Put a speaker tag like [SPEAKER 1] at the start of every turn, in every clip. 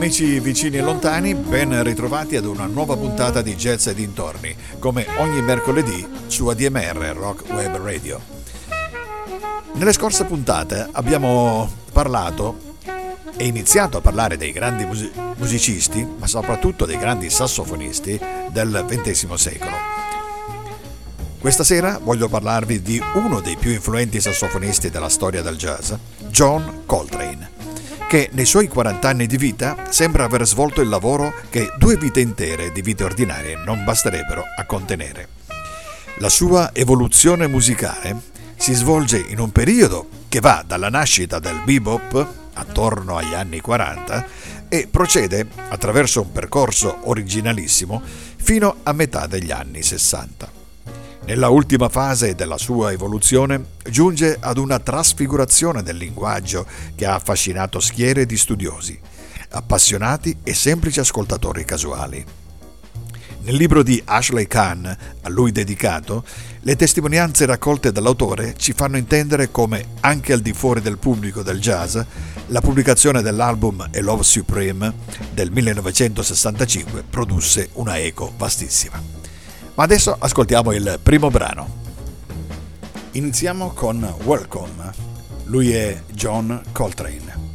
[SPEAKER 1] Amici vicini e lontani, ben ritrovati ad una nuova puntata di Jazz e dintorni, come ogni mercoledì su ADMR Rock Web Radio. Nelle scorse puntate abbiamo parlato e iniziato a parlare dei grandi mus- musicisti, ma soprattutto dei grandi sassofonisti del XX secolo. Questa sera voglio parlarvi di uno dei più influenti sassofonisti della storia del jazz, John Coltrane che nei suoi 40 anni di vita sembra aver svolto il lavoro che due vite intere di vite ordinarie non basterebbero a contenere. La sua evoluzione musicale si svolge in un periodo che va dalla nascita del bebop, attorno agli anni 40, e procede attraverso un percorso originalissimo fino a metà degli anni 60. Nella ultima fase della sua evoluzione giunge ad una trasfigurazione del linguaggio che ha affascinato schiere di studiosi, appassionati e semplici ascoltatori casuali. Nel libro di Ashley Kahn, a lui dedicato, le testimonianze raccolte dall'autore ci fanno intendere come, anche al di fuori del pubblico del jazz, la pubblicazione dell'album A Love Supreme del 1965 produsse una eco vastissima. Ma adesso ascoltiamo il primo brano. Iniziamo con Welcome. Lui è John Coltrane.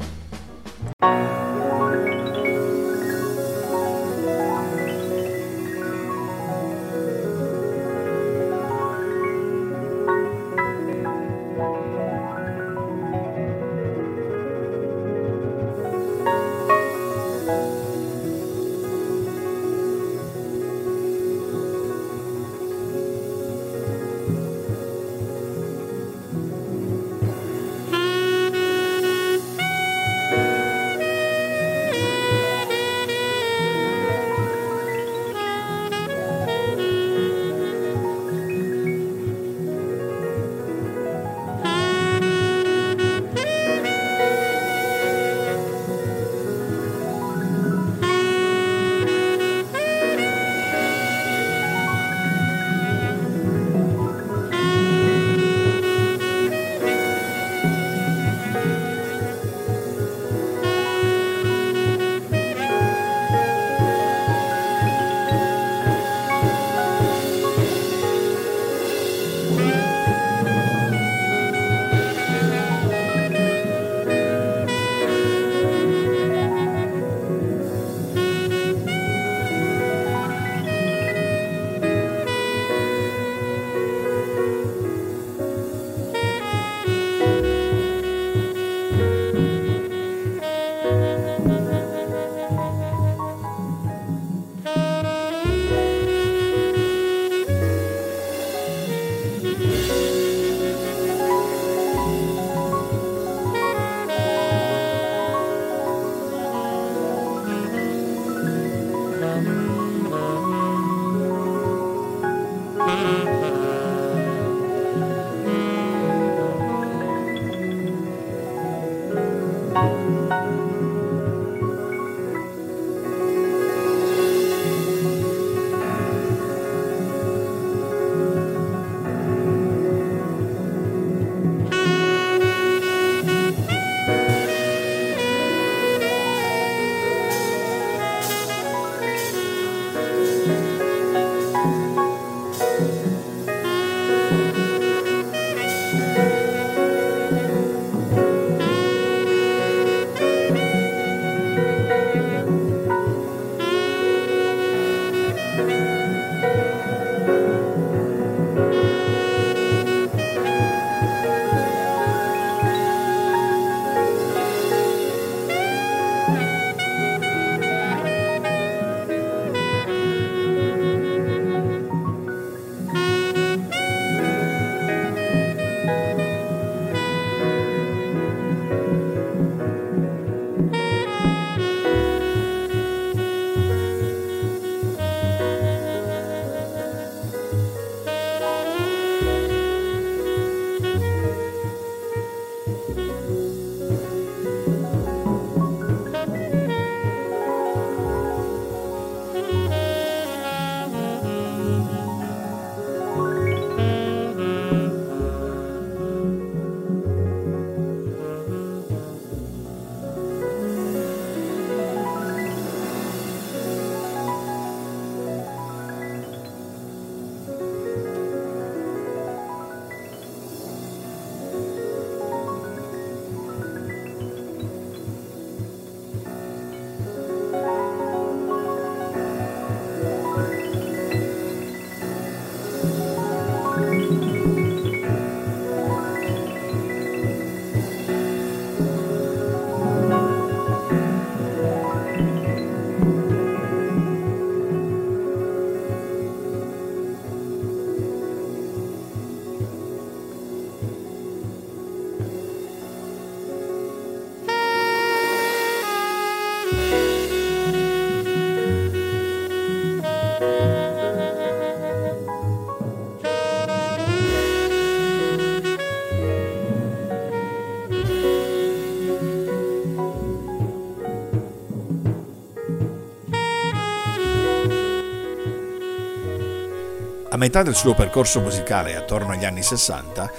[SPEAKER 1] A metà del suo percorso musicale, attorno agli anni 60,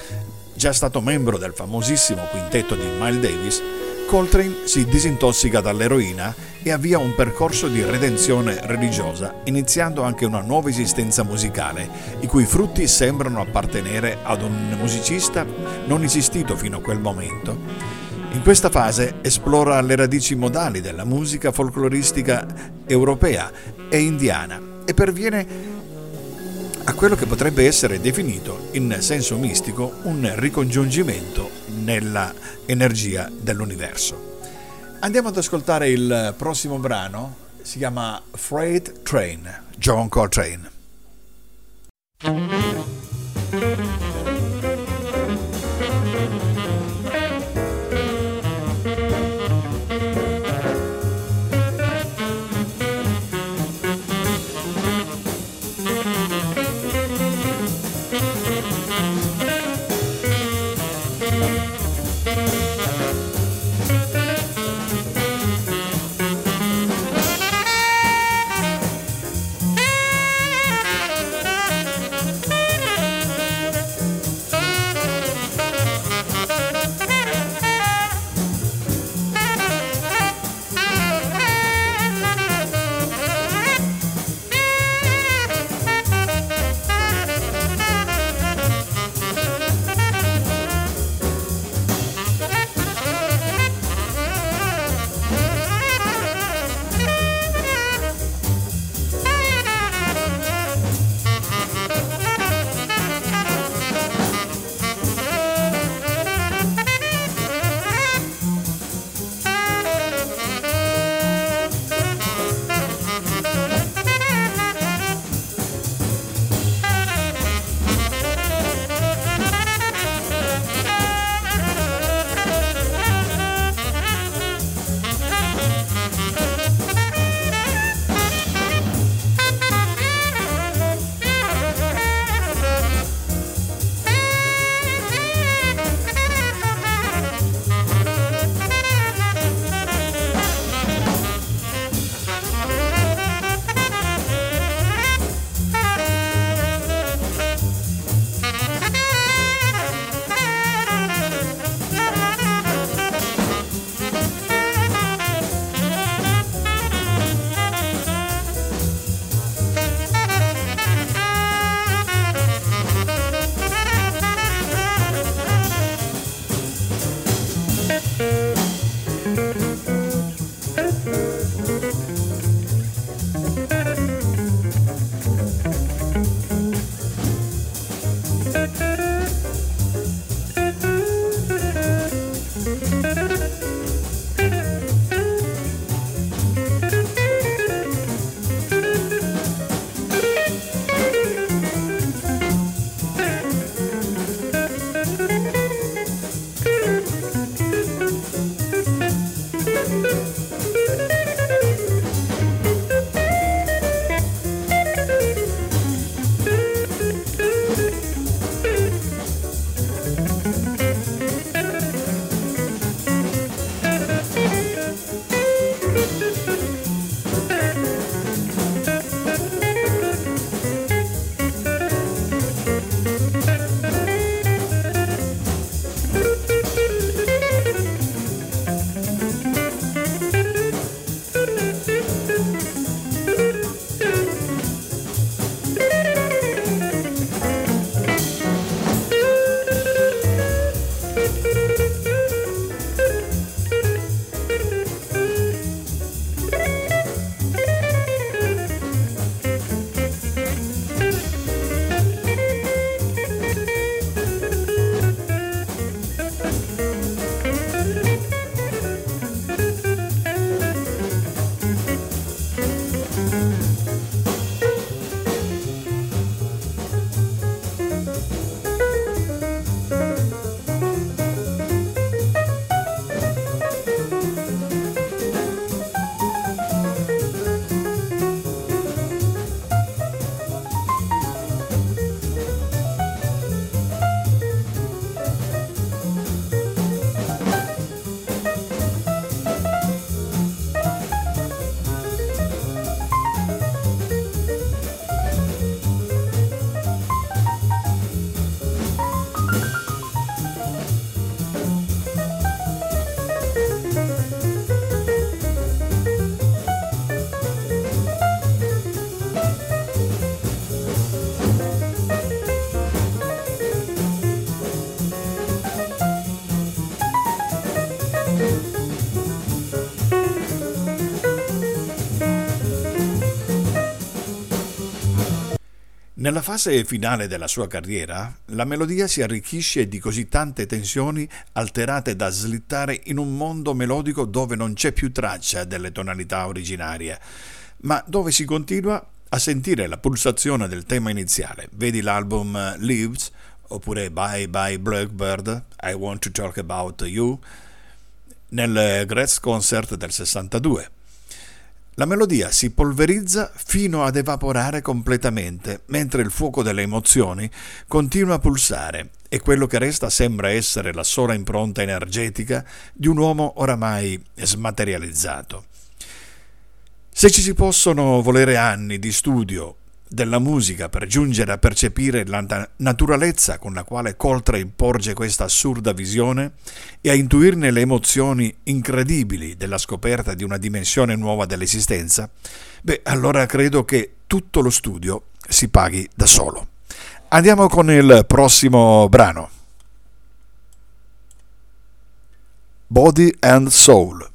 [SPEAKER 1] già stato membro del famosissimo quintetto di Miles Davis, Coltrane si disintossica dall'eroina e avvia un percorso di redenzione religiosa, iniziando anche una nuova esistenza musicale, i cui frutti sembrano appartenere ad un musicista non esistito fino a quel momento. In questa fase esplora le radici modali della musica folcloristica europea e indiana e perviene a quello che potrebbe essere definito in senso mistico un ricongiungimento nella energia dell'universo. Andiamo ad ascoltare il prossimo brano, si chiama Freight Train, John Coltrane. Nella fase finale della sua carriera, la melodia si arricchisce di così tante tensioni alterate da slittare in un mondo melodico dove non c'è più traccia delle tonalità originarie, ma dove si continua a sentire la pulsazione del tema iniziale. Vedi l'album Leaves oppure Bye Bye Blackbird, I Want to Talk About You, nel Gretz Concert del 62. La melodia si polverizza fino ad evaporare completamente, mentre il fuoco delle emozioni continua a pulsare e quello che resta sembra essere la sola impronta energetica di un uomo oramai smaterializzato. Se ci si possono volere anni di studio della musica per giungere a percepire la naturalezza con la quale Coltrane porge questa assurda visione e a intuirne le emozioni incredibili della scoperta di una dimensione nuova dell'esistenza, beh, allora credo che tutto lo studio si paghi da solo. Andiamo con il prossimo brano. Body and Soul.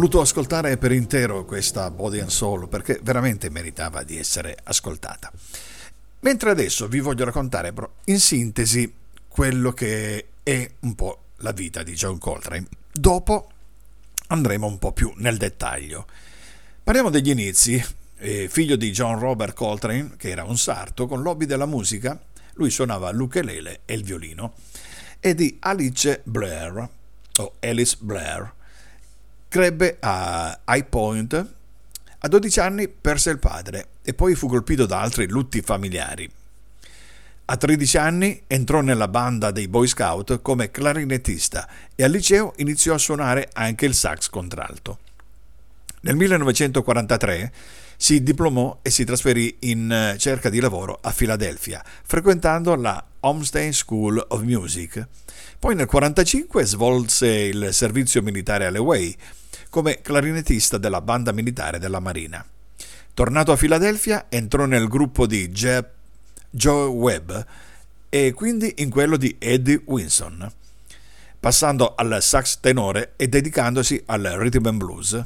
[SPEAKER 1] Voluto ascoltare per intero questa Body and Soul perché veramente meritava di essere ascoltata. Mentre adesso vi voglio raccontare in sintesi quello che è un po' la vita di John Coltrane. Dopo andremo un po' più nel dettaglio. Parliamo degli inizi. Eh, figlio di John Robert Coltrane, che era un sarto, con l'hobby della musica, lui suonava l'ukelele e il violino, e di Alice Blair, o Alice Blair, Crebbe a High Point. A 12 anni perse il padre e poi fu colpito da altri lutti familiari. A 13 anni entrò nella banda dei Boy Scout come clarinettista e al liceo iniziò a suonare anche il sax contralto. Nel 1943 si diplomò e si trasferì in eh, cerca di lavoro a Filadelfia, frequentando la Homestead School of Music. Poi nel 1945 svolse il servizio militare alle Way come clarinettista della banda militare della Marina. Tornato a Filadelfia, entrò nel gruppo di Jeb, Joe Webb e quindi in quello di Eddie Winson, passando al sax tenore e dedicandosi al rhythm and blues.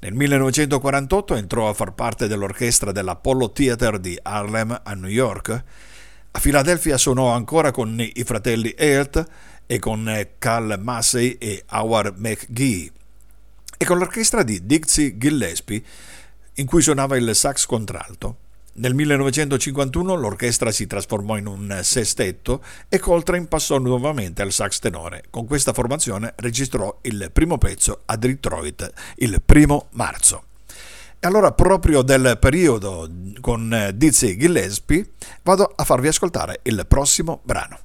[SPEAKER 1] Nel 1948 entrò a far parte dell'orchestra dell'Apollo Theater di Harlem a New York. A Filadelfia suonò ancora con i fratelli Earth e con Carl Massey e Howard McGee e con l'orchestra di Dixie Gillespie in cui suonava il sax contralto. Nel 1951 l'orchestra si trasformò in un sestetto e Coltrane passò nuovamente al sax tenore. Con questa formazione registrò il primo pezzo a Detroit il primo marzo. E allora proprio del periodo con Dizzy Gillespie vado a farvi ascoltare il prossimo brano.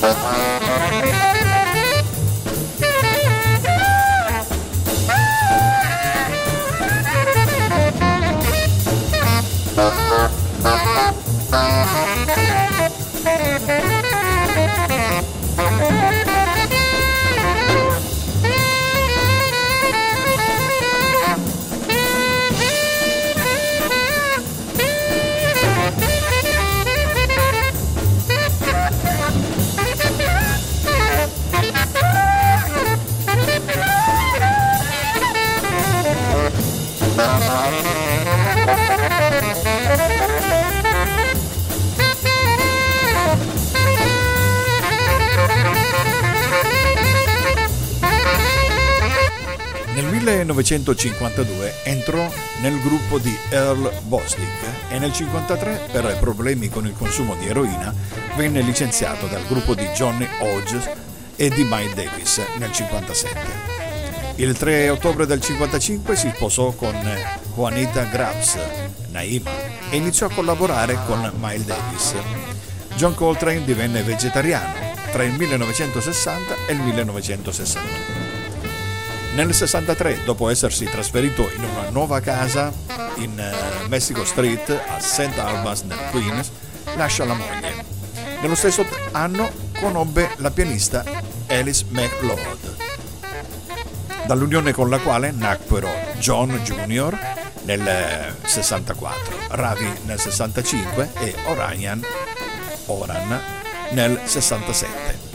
[SPEAKER 1] Bye. 1952 entrò nel gruppo di Earl Bostic e nel 1953 per problemi con il consumo di eroina venne licenziato dal gruppo di Johnny Hodges e di Miles Davis nel 1957. Il 3 ottobre del 1955 si sposò con Juanita Grabs, Naima, e iniziò a collaborare con Miles Davis. John Coltrane divenne vegetariano tra il 1960 e il 1961. Nel 63, dopo essersi trasferito in una nuova casa in uh, Mexico Street a St. Albans nel Queens, lascia la moglie. Nello stesso anno conobbe la pianista Alice McLeod, dall'unione con la quale nacquero John Jr. nel 64, Ravi nel 65 e Oranian Oran nel 67.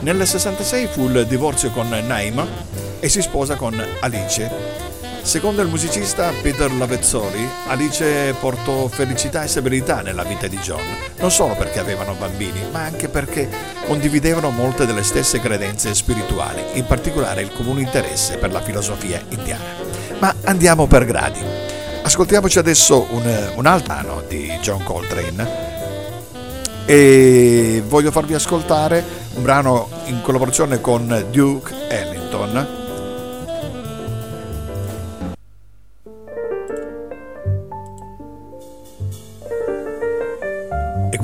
[SPEAKER 1] Nel 66 fu il divorzio con Naima e si sposa con Alice. Secondo il musicista Peter Lavezzoli, Alice portò felicità e severità nella vita di John, non solo perché avevano bambini, ma anche perché condividevano molte delle stesse credenze spirituali, in particolare il comune interesse per la filosofia indiana. Ma andiamo per gradi. Ascoltiamoci adesso un, un altro di John Coltrane e voglio farvi ascoltare un brano in collaborazione con Duke Ellington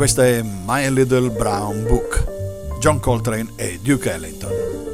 [SPEAKER 1] Questa è My Little Brown Book, John Coltrane e Duke Ellington.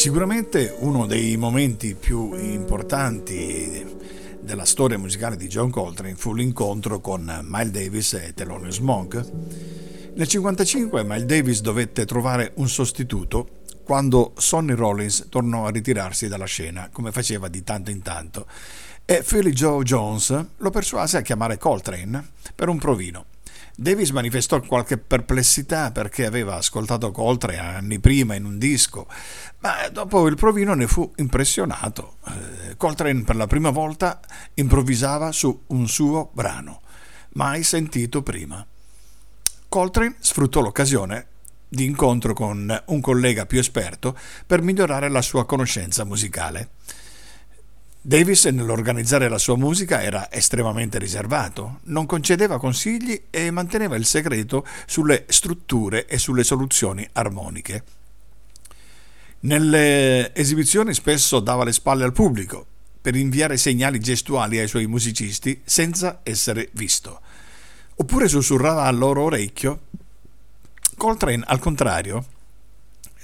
[SPEAKER 1] Sicuramente uno dei momenti più importanti della storia musicale di John Coltrane fu l'incontro con Miles Davis e Thelonious Monk. Nel 1955 Miles Davis dovette trovare un sostituto quando Sonny Rollins tornò a ritirarsi dalla scena, come faceva di tanto in tanto, e Philly Joe Jones lo persuase a chiamare Coltrane per un provino. Davis manifestò qualche perplessità perché aveva ascoltato Coltrane anni prima in un disco, ma dopo il provino ne fu impressionato. Eh, Coltrane per la prima volta improvvisava su un suo brano, mai sentito prima. Coltrane sfruttò l'occasione di incontro con un collega più esperto per migliorare la sua conoscenza musicale. Davis nell'organizzare la sua musica era estremamente riservato, non concedeva consigli e manteneva il segreto sulle strutture e sulle soluzioni armoniche. Nelle esibizioni spesso dava le spalle al pubblico per inviare segnali gestuali ai suoi musicisti senza essere visto, oppure sussurrava al loro orecchio. Coltrane, al contrario,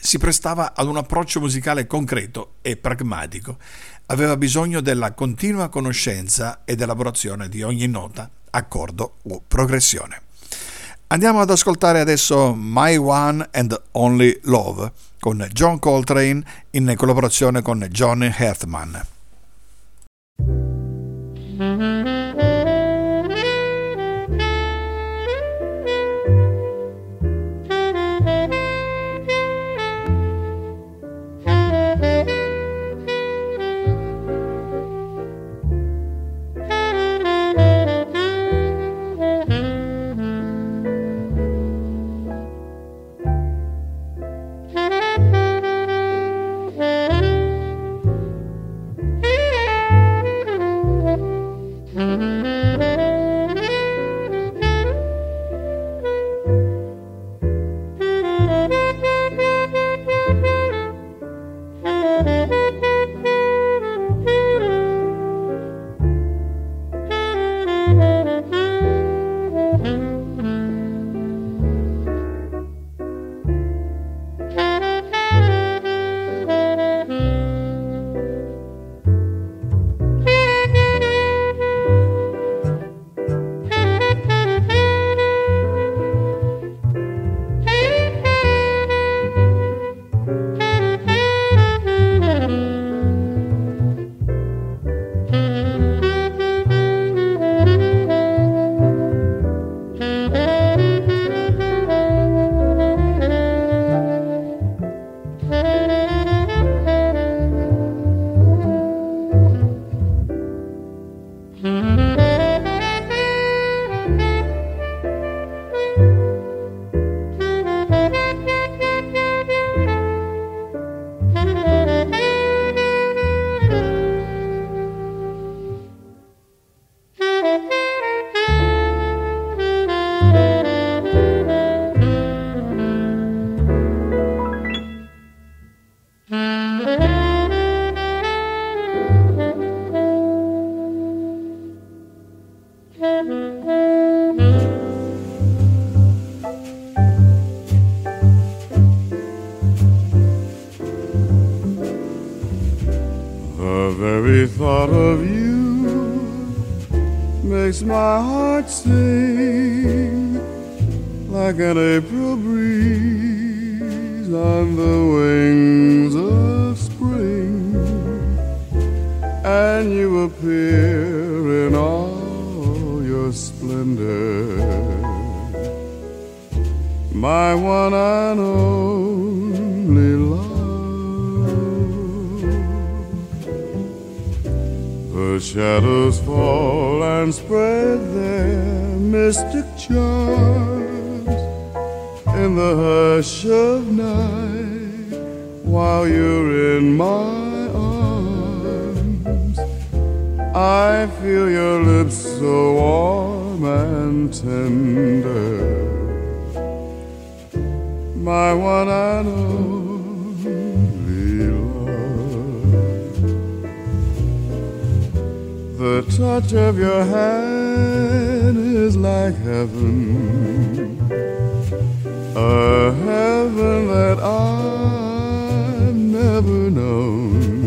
[SPEAKER 1] si prestava ad un approccio musicale concreto e pragmatico. Aveva bisogno della continua conoscenza ed elaborazione di ogni nota, accordo o progressione. Andiamo ad ascoltare adesso My One and Only Love con John Coltrane in collaborazione con Johnny Herthman.
[SPEAKER 2] and you appear in all your splendor. My one and only love. Her shadows fall and spread their mystic charms in the hush of night while you're in my I feel your lips so warm and tender, my one and only love. The touch of your hand is like heaven, a heaven that I've never known.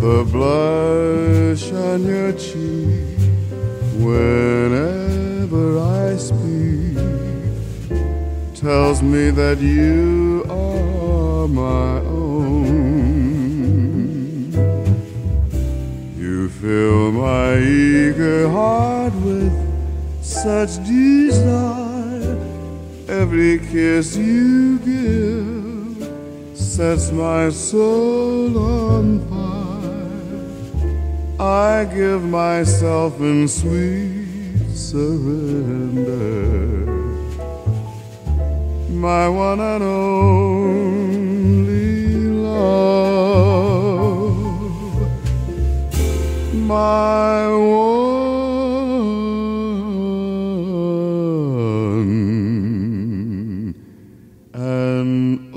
[SPEAKER 2] The blush on your cheek whenever I speak tells me that you are my own. You Fill my eager heart with such desire. Every kiss you give sets my soul on fire. I give myself in sweet surrender. My one and only love my one and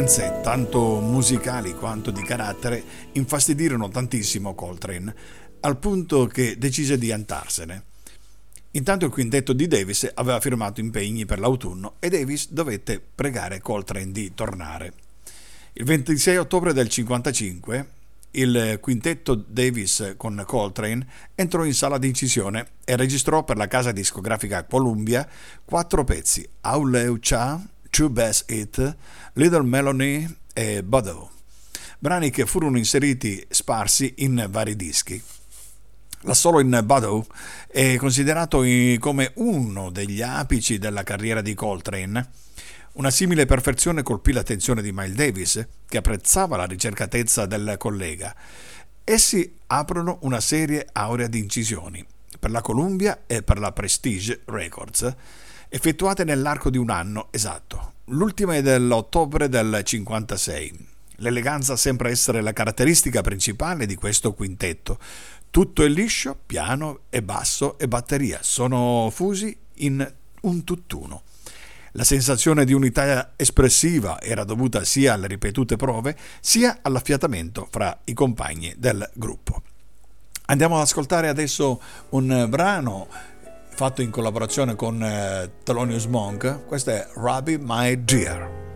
[SPEAKER 1] incongruenze, tanto musicali quanto di carattere, infastidirono tantissimo Coltrane, al punto che decise di andarsene. Intanto il quintetto di Davis aveva firmato impegni per l'autunno e Davis dovette pregare Coltrane di tornare. Il 26 ottobre del 1955 il quintetto Davis con Coltrane entrò in sala di incisione e registrò per la casa discografica Columbia quattro pezzi: Auleu Cha, True Bass It, Little Melanie e Bodo, brani che furono inseriti sparsi in vari dischi. L'assolo in Bodo è considerato come uno degli apici della carriera di Coltrane. Una simile perfezione colpì l'attenzione di Miles Davis, che apprezzava la ricercatezza del collega. Essi aprono una serie aurea di incisioni per la Columbia e per la Prestige Records effettuate nell'arco di un anno esatto. L'ultima è dell'ottobre del 56. L'eleganza sembra essere la caratteristica principale di questo quintetto. Tutto è liscio, piano e basso e batteria sono fusi in un tutt'uno. La sensazione di unità espressiva era dovuta sia alle ripetute prove sia all'affiatamento fra i compagni del gruppo. Andiamo ad ascoltare adesso un brano fatto in collaborazione con eh, Thelonious Monk. Questo è Robbie My Dear.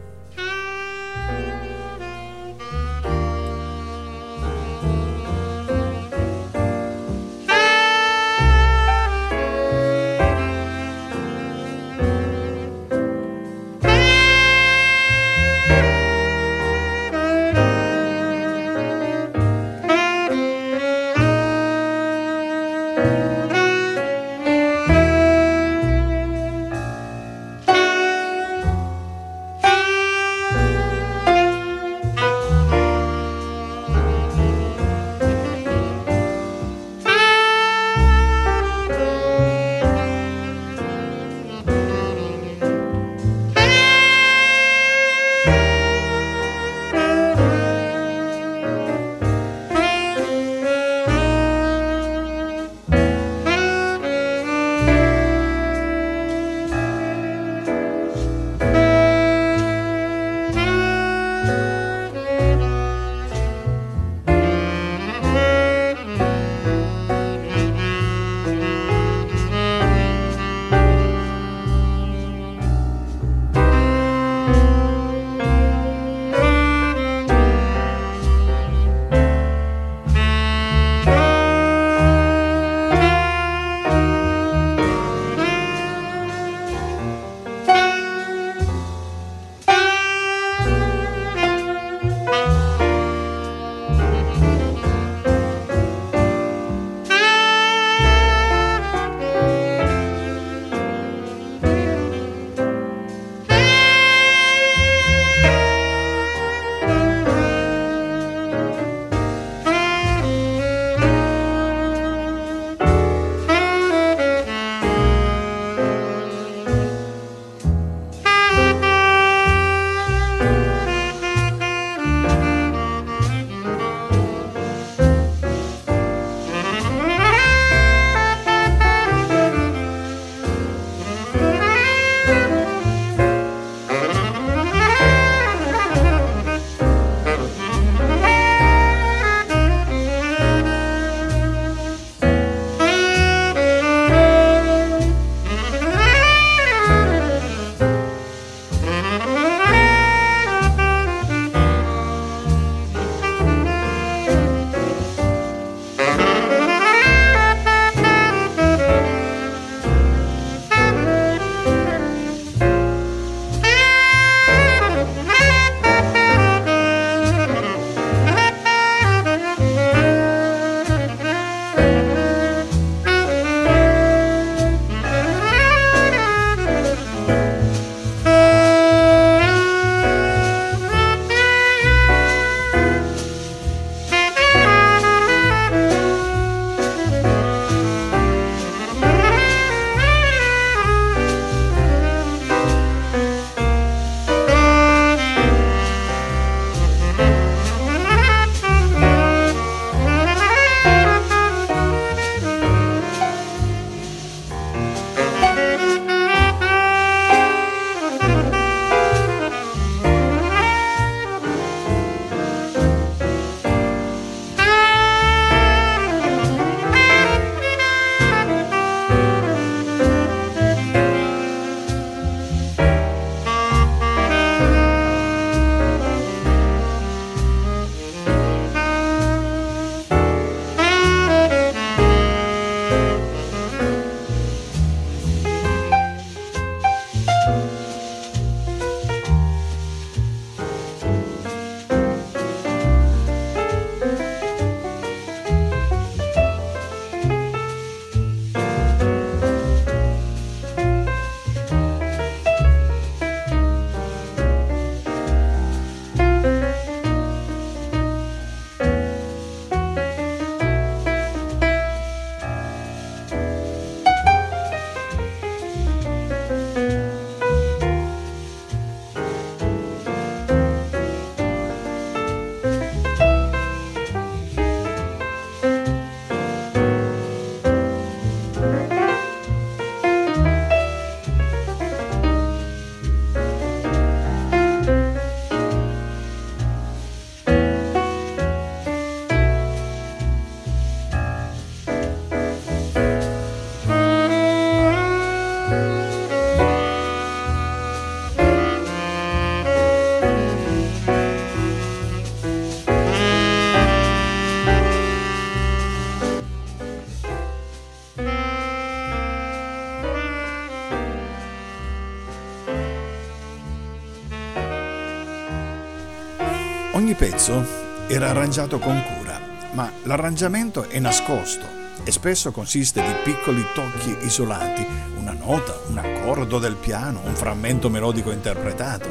[SPEAKER 1] Ogni pezzo era arrangiato con cura, ma l'arrangiamento è nascosto e spesso consiste di piccoli tocchi isolati, una nota, un accordo del piano, un frammento melodico interpretato.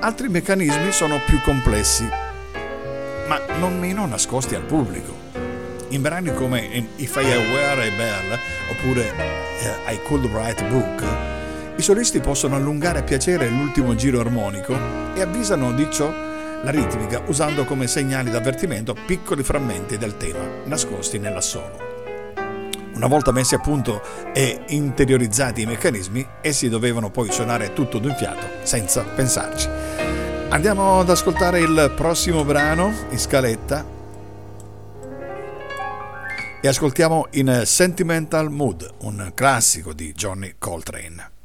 [SPEAKER 1] Altri meccanismi sono più complessi, ma non meno nascosti al pubblico. In brani come If I Were a Bell oppure uh, I Could Write a Book, i solisti possono allungare a piacere l'ultimo giro armonico e avvisano di ciò la ritmica usando come segnali d'avvertimento piccoli frammenti del tema nascosti nell'assolo. Una volta messi a punto e interiorizzati i meccanismi, essi dovevano poi suonare tutto d'un fiato, senza pensarci. Andiamo ad ascoltare il prossimo brano in scaletta e ascoltiamo in Sentimental Mood, un classico di Johnny Coltrane.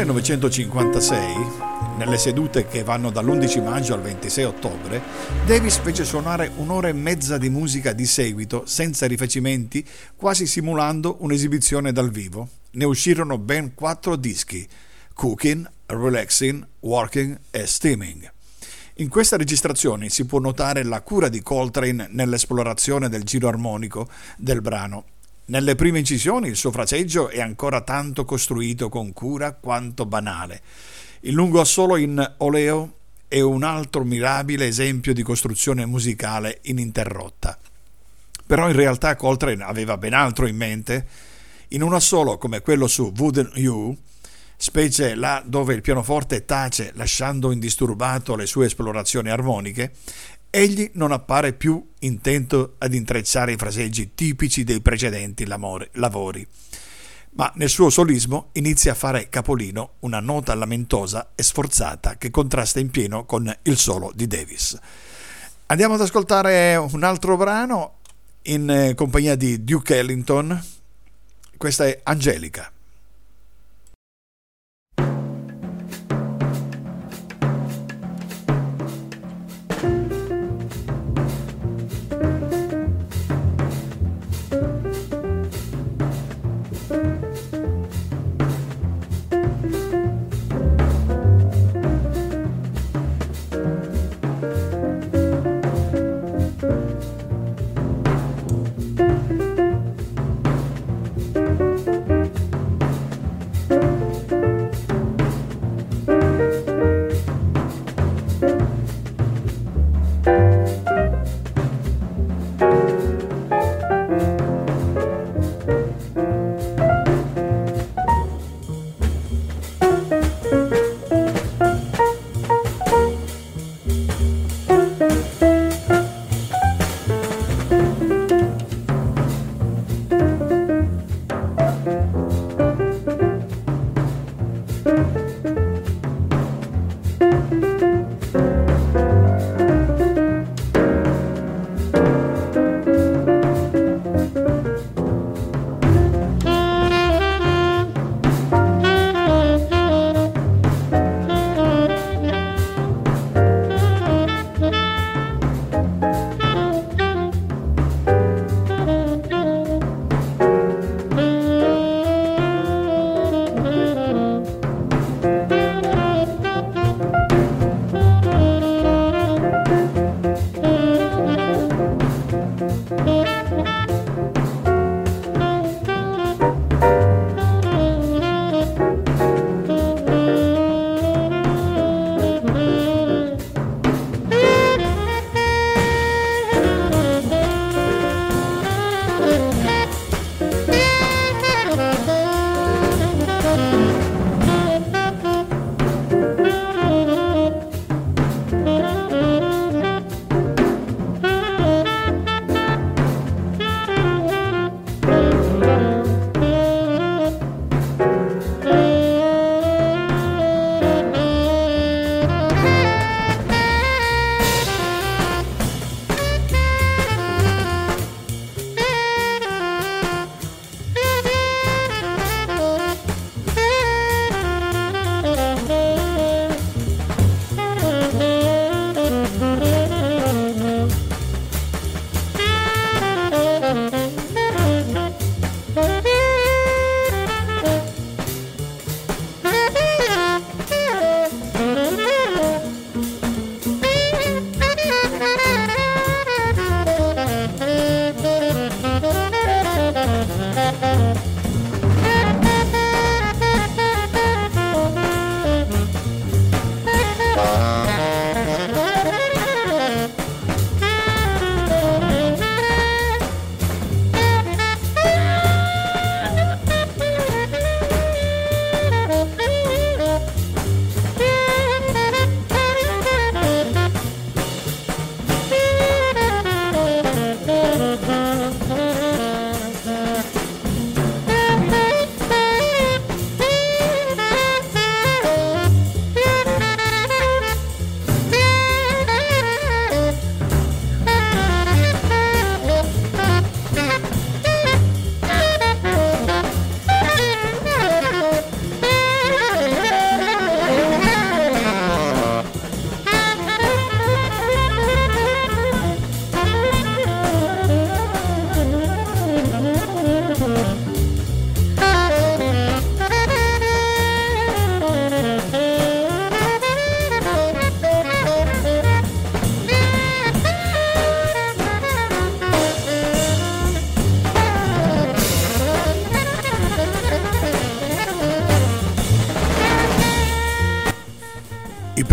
[SPEAKER 1] 1956, nelle sedute che vanno dall'11 maggio al 26 ottobre, Davis fece suonare un'ora e mezza di musica di seguito, senza rifacimenti, quasi simulando un'esibizione dal vivo. Ne uscirono ben quattro dischi, Cooking, Relaxing, Working e Steaming. In questa registrazione si può notare la cura di Coltrane nell'esplorazione del giro armonico del brano nelle prime incisioni il suo fraseggio è ancora tanto costruito con cura quanto banale. Il lungo assolo in oleo è un altro mirabile esempio di costruzione musicale ininterrotta. Però in realtà Coltrane aveva ben altro in mente. In un assolo come quello su Wooden You, specie là dove il pianoforte tace lasciando indisturbato le sue esplorazioni armoniche, egli non appare più intento ad intrecciare i fraseggi tipici dei precedenti lavori, ma nel suo solismo inizia a fare capolino una nota lamentosa e sforzata che contrasta in pieno con il solo di Davis. Andiamo ad ascoltare un altro brano in eh, compagnia di Duke Ellington. Questa è Angelica.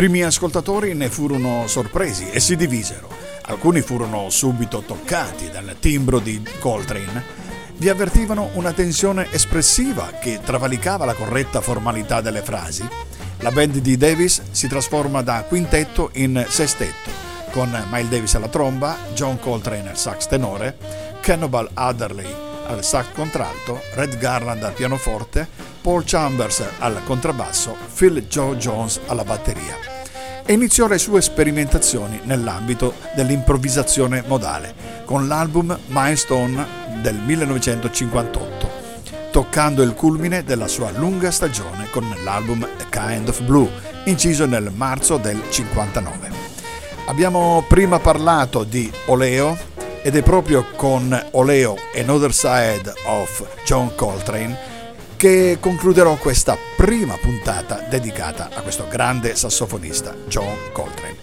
[SPEAKER 1] Primi ascoltatori ne furono sorpresi e si divisero. Alcuni furono subito toccati dal timbro di Coltrane. Vi avvertivano una tensione espressiva che travalicava la corretta formalità delle frasi. La band di Davis si trasforma da quintetto in sestetto, con Miles Davis alla tromba, John Coltrane al sax tenore, Cannibal Adderley al sax contralto, Red Garland al pianoforte, Paul Chambers al contrabbasso, Phil Joe Jones alla batteria. E iniziò le sue sperimentazioni nell'ambito dell'improvvisazione modale, con l'album Milestone del 1958, toccando il culmine della sua lunga stagione con l'album A Kind of Blue, inciso nel marzo del 59. Abbiamo prima parlato di Oleo ed è proprio con Oleo Another Side of John Coltrane che concluderò questa prima puntata dedicata a questo grande sassofonista John Coltrane.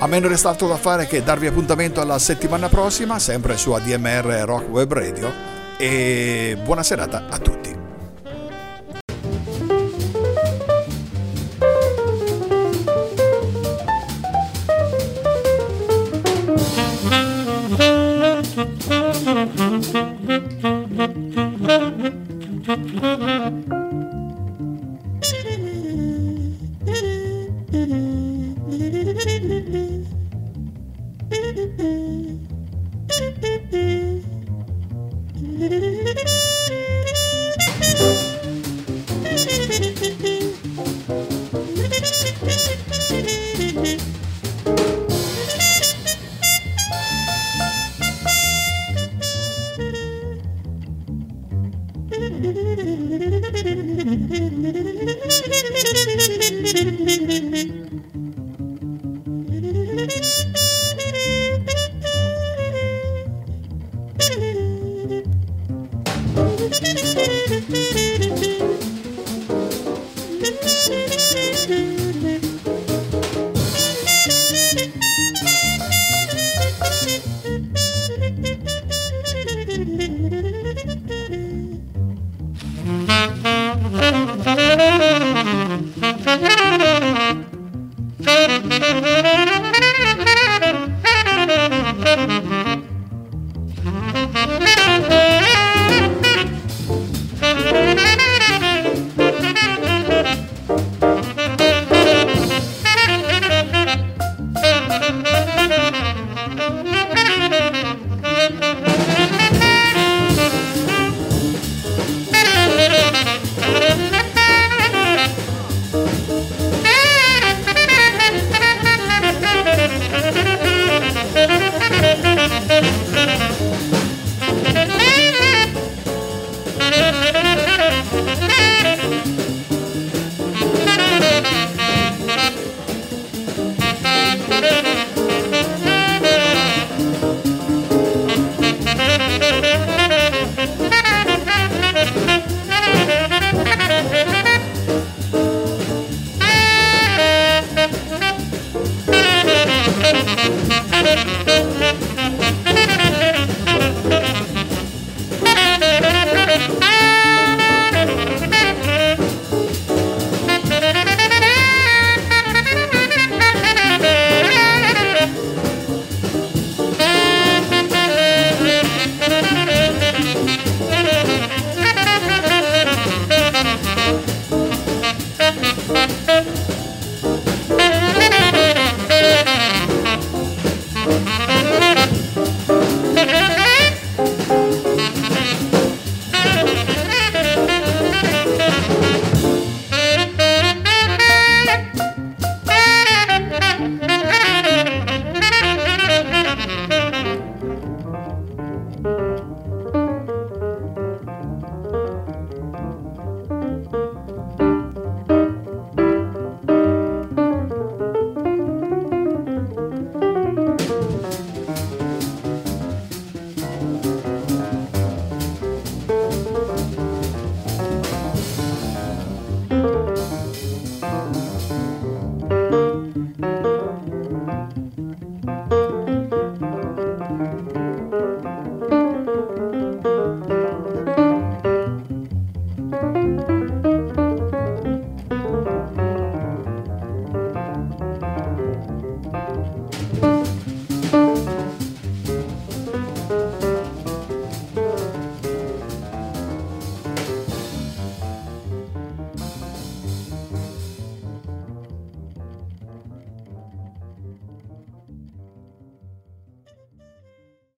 [SPEAKER 1] A me non resta altro da fare che darvi appuntamento alla settimana prossima, sempre su ADMR Rock Web Radio e buona serata a tutti. Mm-hmm.